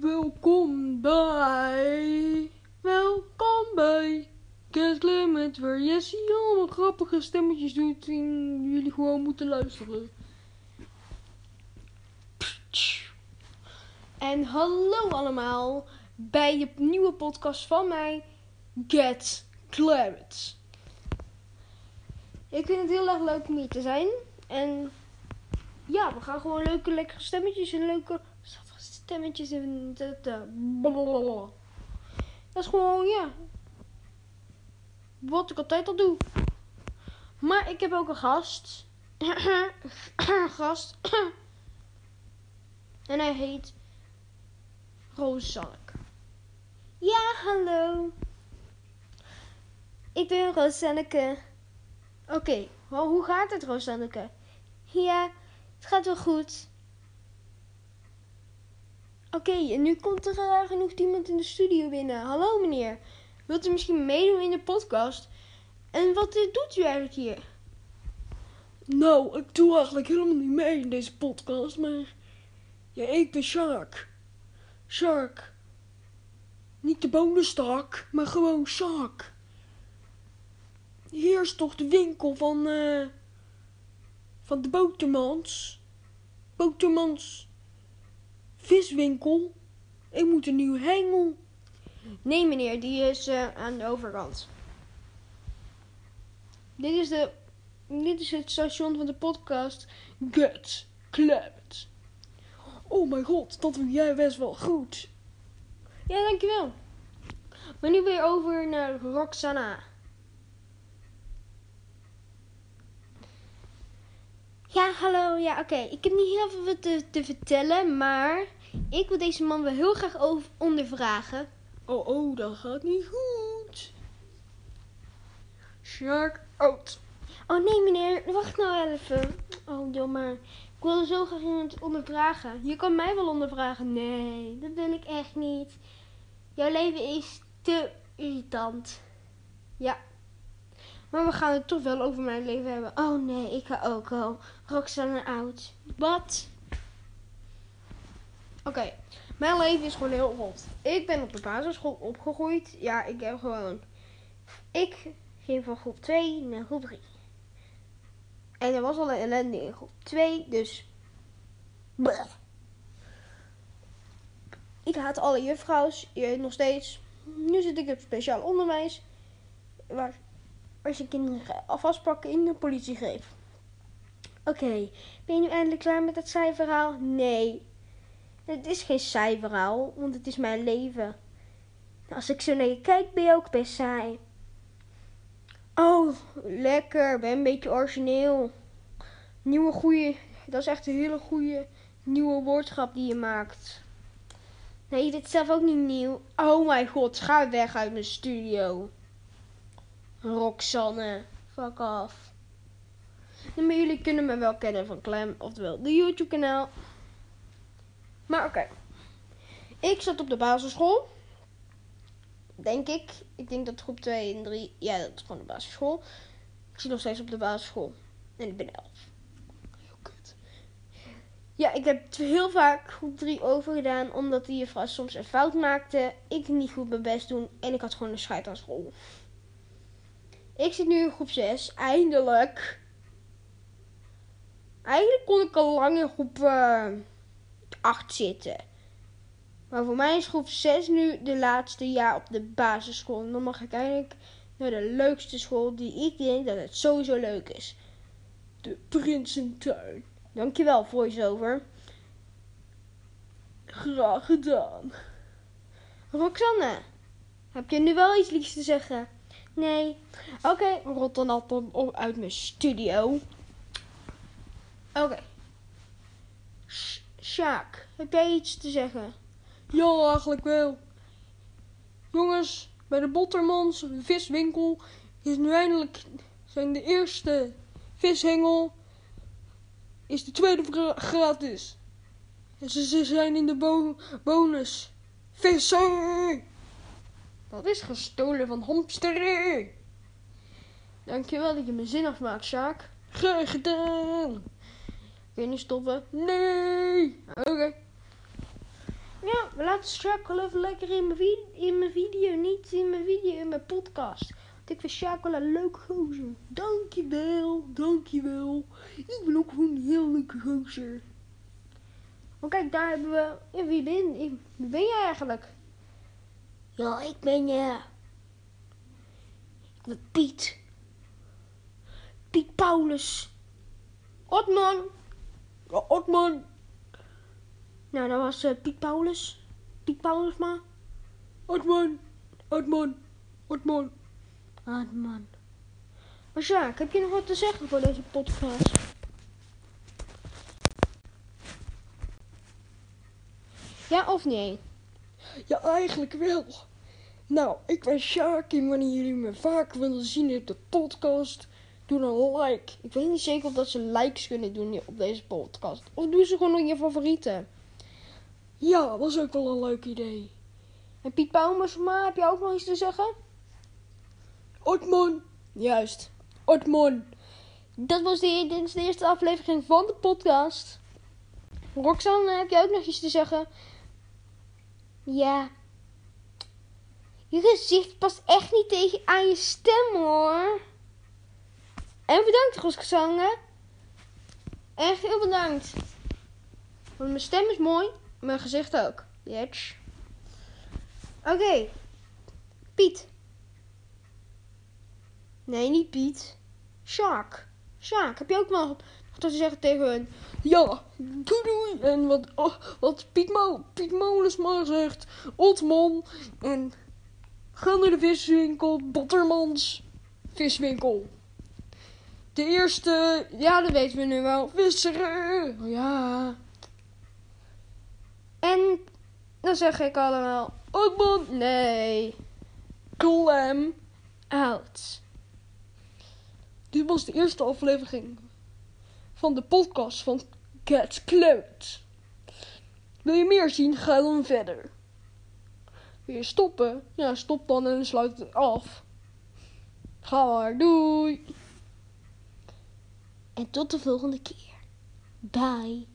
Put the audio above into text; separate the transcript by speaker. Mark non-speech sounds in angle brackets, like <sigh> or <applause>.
Speaker 1: Welkom bij. Welkom bij. Get Limit, waar Jessie allemaal grappige stemmetjes doet en jullie gewoon moeten luisteren. En hallo allemaal bij de nieuwe podcast van mij, Get Clarence. Ik vind het heel erg leuk om hier te zijn. En ja, we gaan gewoon leuke, lekkere stemmetjes en leuke stemmetjes en dat. Dat is gewoon, ja. Wat ik altijd al doe. Maar ik heb ook een gast. <coughs> gast. <coughs> en hij heet Roosanneke. Ja, hallo. Ik ben Roosanneke. Oké, wel, hoe gaat het, Roosanneke? Ja, het gaat wel goed. Oké, en nu komt er uh, genoeg iemand in de studio binnen. Hallo meneer, wilt u misschien meedoen in de podcast? En wat uh, doet u eigenlijk hier? Nou, ik doe eigenlijk helemaal niet mee in deze podcast, maar... Ja, ik ben Shark. Shark. Niet de bonenstak, maar gewoon Shark. Hier is toch de winkel van... eh van de Botermans. Botermans viswinkel. Ik moet een nieuwe hengel. Nee, meneer, die is eh, aan de overkant. Dit is, de, dit is het station van de podcast Get Clapped. Oh mijn god, dat vind jij best wel goed. Ja, dankjewel. Maar nu weer over naar Roxana. Ja, hallo. Ja, oké. Ik heb niet heel veel te, te vertellen, maar ik wil deze man wel heel graag over ondervragen. Oh, oh, dat gaat niet goed. Shark out. Oh nee, meneer. Wacht nou even. Oh, jammer. Ik wilde zo graag iemand ondervragen. Je kan mij wel ondervragen. Nee, dat wil ik echt niet. Jouw leven is te irritant. Ja. Maar we gaan het toch wel over mijn leven hebben. Oh nee, ik ga ook al. Roxanne oud. Wat? Oké, mijn leven is gewoon heel rot. Ik ben op de basisschool opgegroeid. Ja, ik heb gewoon... Ik ging van groep 2 naar groep 3. En er was al een ellende in groep 2, dus... Ik haat alle juffrouws, nog steeds. Nu zit ik op speciaal onderwijs. Waar als je kinderen vastpakken in de politiegreep. Oké, ben je nu eindelijk klaar met het cijferhaal? Nee, het is geen cijferhaal, want het is mijn leven. Als ik zo naar je kijk, ben je ook best saai. Oh, lekker, ben een beetje origineel. Nieuwe goeie, dat is echt een hele goede nieuwe woordschap die je maakt. Nee, je dit zelf ook niet nieuw. Oh mijn god, ga weg uit mijn studio. Roxanne, fuck off. Maar jullie kunnen me wel kennen van Clem, oftewel de YouTube kanaal. Maar oké. Ik zat op de basisschool. Denk ik. Ik denk dat groep 2 en 3. Ja, dat is gewoon de basisschool. Ik zit nog steeds op de basisschool. En ik ben 11. Heel kut. Ja, ik heb heel vaak groep 3 overgedaan. Omdat die juffrouw soms een fout maakte. Ik niet goed mijn best doen. En ik had gewoon een scheid aan school. Ik zit nu in groep 6. Eindelijk. Eigenlijk kon ik al lang in groep uh, 8 zitten. Maar voor mij is groep 6 nu de laatste jaar op de basisschool. En dan mag ik eigenlijk naar de leukste school die ik denk dat het sowieso leuk is. De Prinsentuin. Dankjewel, voice-over. Graag gedaan. Roxanne, heb je nu wel iets liefs te zeggen? Nee. Oké, okay, rot dan op uit mijn studio. Oké. Okay. Sjaak, heb jij iets te zeggen? Ja, eigenlijk wel. Jongens, bij de Bottermans viswinkel is nu eindelijk zijn de eerste vishengel is de tweede gratis. En ze, ze zijn in de bo bonus. Vissen! Dat is gestolen van hamster. Dankjewel dat je mijn zin afmaakt, Sjaak. Graag gedaan. Kun je niet stoppen? Nee. Oké. Okay. Ja, we laten wel even lekker in mijn, in mijn video. Niet in mijn video, in mijn podcast. Want ik vind wel een leuke gozer. Dankjewel, dankjewel. Ik ben ook gewoon een heel leuke gozer. Maar kijk, daar hebben we... Ja, wie ben, wie ben jij eigenlijk? Ja, ik ben... eh ik ben Piet. Piet Paulus. Otman. Ja, Otman. Nou, dat was eh, Piet Paulus. Piet Paulus maar. Otman. Otman. Otman. Otman. Maar Sjaak, heb je nog wat te zeggen voor deze podcast? Ja of nee?
Speaker 2: Ja, eigenlijk wel. Nou, ik ben Sjaak en wanneer jullie me vaak willen zien op de podcast, doe een like.
Speaker 1: Ik weet niet zeker of dat ze likes kunnen doen op deze podcast. Of doe ze gewoon op je favorieten.
Speaker 2: Ja, dat is ook wel een leuk idee.
Speaker 1: En Piet Paulusma, heb je ook nog iets te zeggen?
Speaker 2: Otman,
Speaker 1: Juist.
Speaker 2: Otman.
Speaker 1: Dat was de, dit is de eerste aflevering van de podcast. Roxanne, heb je ook nog iets te zeggen? Ja. Je gezicht past echt niet tegen aan je stem hoor. En bedankt Roxanne. Echt heel bedankt. Want mijn stem is mooi, mijn gezicht ook. Yes. Oké. Piet. Nee, niet Piet. Shark. Sjaak, heb je ook nog wat te zeggen tegen hun?
Speaker 2: Ja, doei doei. En wat, oh, wat Piet, Mo, Piet Molensma zegt, Otman. En ga naar de viswinkel, Bottermans viswinkel. De eerste
Speaker 1: Ja, dat weten we nu wel.
Speaker 2: visseren. Ja.
Speaker 1: En dan zeg ik allemaal:
Speaker 2: Otman,
Speaker 1: nee,
Speaker 2: klem.
Speaker 1: out.
Speaker 2: Dit was de eerste aflevering van de podcast van Get Cloud. Wil je meer zien? Ga dan verder. Wil je stoppen? Ja, stop dan en sluit het af. Ga maar, doei.
Speaker 1: En tot de volgende keer. Bye.